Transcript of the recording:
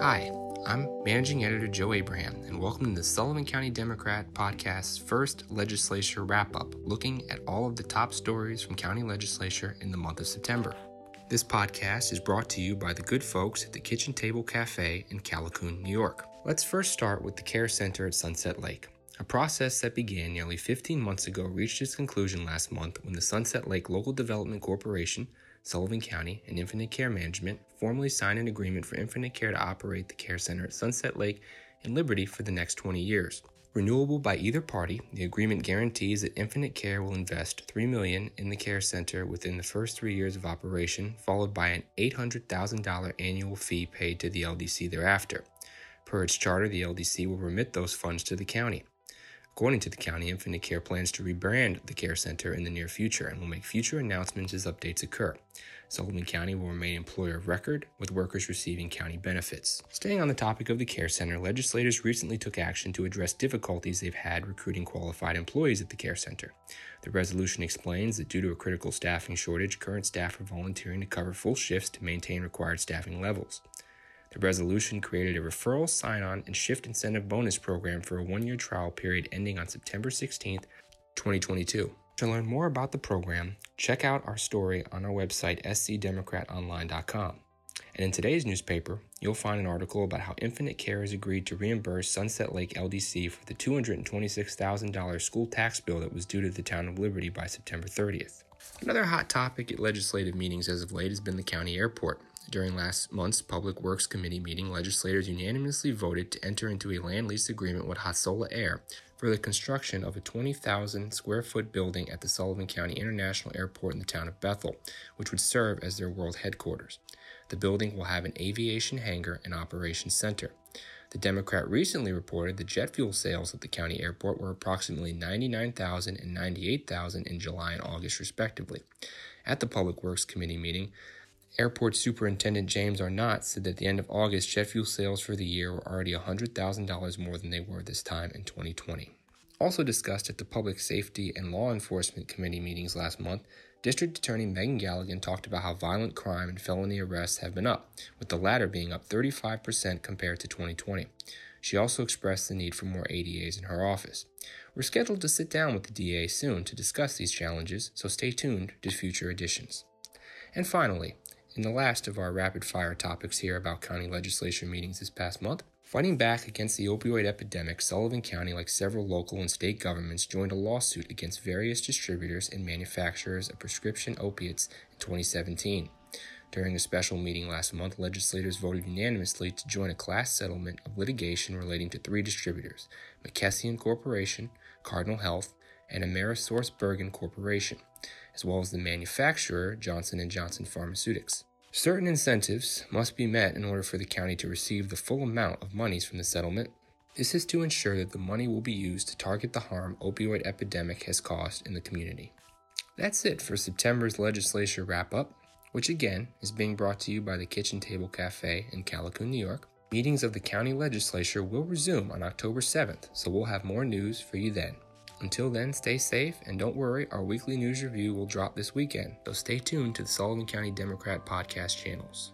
Hi, I'm Managing Editor Joe Abraham, and welcome to the Sullivan County Democrat podcast's first legislature wrap up, looking at all of the top stories from county legislature in the month of September. This podcast is brought to you by the good folks at the Kitchen Table Cafe in Callicoon, New York. Let's first start with the Care Center at Sunset Lake. A process that began nearly 15 months ago reached its conclusion last month when the Sunset Lake Local Development Corporation Sullivan County, and Infinite Care Management formally signed an agreement for Infinite Care to operate the care center at Sunset Lake and Liberty for the next 20 years. Renewable by either party, the agreement guarantees that Infinite Care will invest 3 million in the care center within the first three years of operation, followed by an $800,000 annual fee paid to the LDC thereafter. Per its charter, the LDC will remit those funds to the county. According to the county, Infinite Care plans to rebrand the care center in the near future and will make future announcements as updates occur. Sullivan County will remain employer of record, with workers receiving county benefits. Staying on the topic of the care center, legislators recently took action to address difficulties they've had recruiting qualified employees at the care center. The resolution explains that due to a critical staffing shortage, current staff are volunteering to cover full shifts to maintain required staffing levels. The resolution created a referral, sign on, and shift incentive bonus program for a one year trial period ending on September 16, 2022. To learn more about the program, check out our story on our website, scdemocratonline.com. And in today's newspaper, you'll find an article about how Infinite Care has agreed to reimburse Sunset Lake LDC for the $226,000 school tax bill that was due to the town of Liberty by September 30th. Another hot topic at legislative meetings as of late has been the county airport. During last month's Public Works Committee meeting, legislators unanimously voted to enter into a land lease agreement with Hasola Air for the construction of a 20,000 square foot building at the Sullivan County International Airport in the town of Bethel, which would serve as their world headquarters. The building will have an aviation hangar and operations center. The Democrat recently reported that jet fuel sales at the county airport were approximately 99,000 and 98,000 in July and August, respectively. At the Public Works Committee meeting, Airport Superintendent James Arnott said that at the end of August, jet fuel sales for the year were already $100,000 more than they were this time in 2020. Also discussed at the Public Safety and Law Enforcement Committee meetings last month, District Attorney Megan Galligan talked about how violent crime and felony arrests have been up, with the latter being up 35% compared to 2020. She also expressed the need for more ADAs in her office. We're scheduled to sit down with the DA soon to discuss these challenges, so stay tuned to future editions. And finally, in the last of our rapid fire topics here about county legislation meetings this past month, fighting back against the opioid epidemic, Sullivan County, like several local and state governments, joined a lawsuit against various distributors and manufacturers of prescription opiates in 2017. During a special meeting last month, legislators voted unanimously to join a class settlement of litigation relating to three distributors McKesson Corporation, Cardinal Health, and Amerisource Bergen Corporation as well as the manufacturer, Johnson & Johnson Pharmaceutics. Certain incentives must be met in order for the county to receive the full amount of monies from the settlement. This is to ensure that the money will be used to target the harm opioid epidemic has caused in the community. That's it for September's legislature wrap up, which again is being brought to you by the Kitchen Table Cafe in Callicoon, New York. Meetings of the county legislature will resume on October 7th, so we'll have more news for you then. Until then, stay safe and don't worry, our weekly news review will drop this weekend, so stay tuned to the Sullivan County Democrat podcast channels.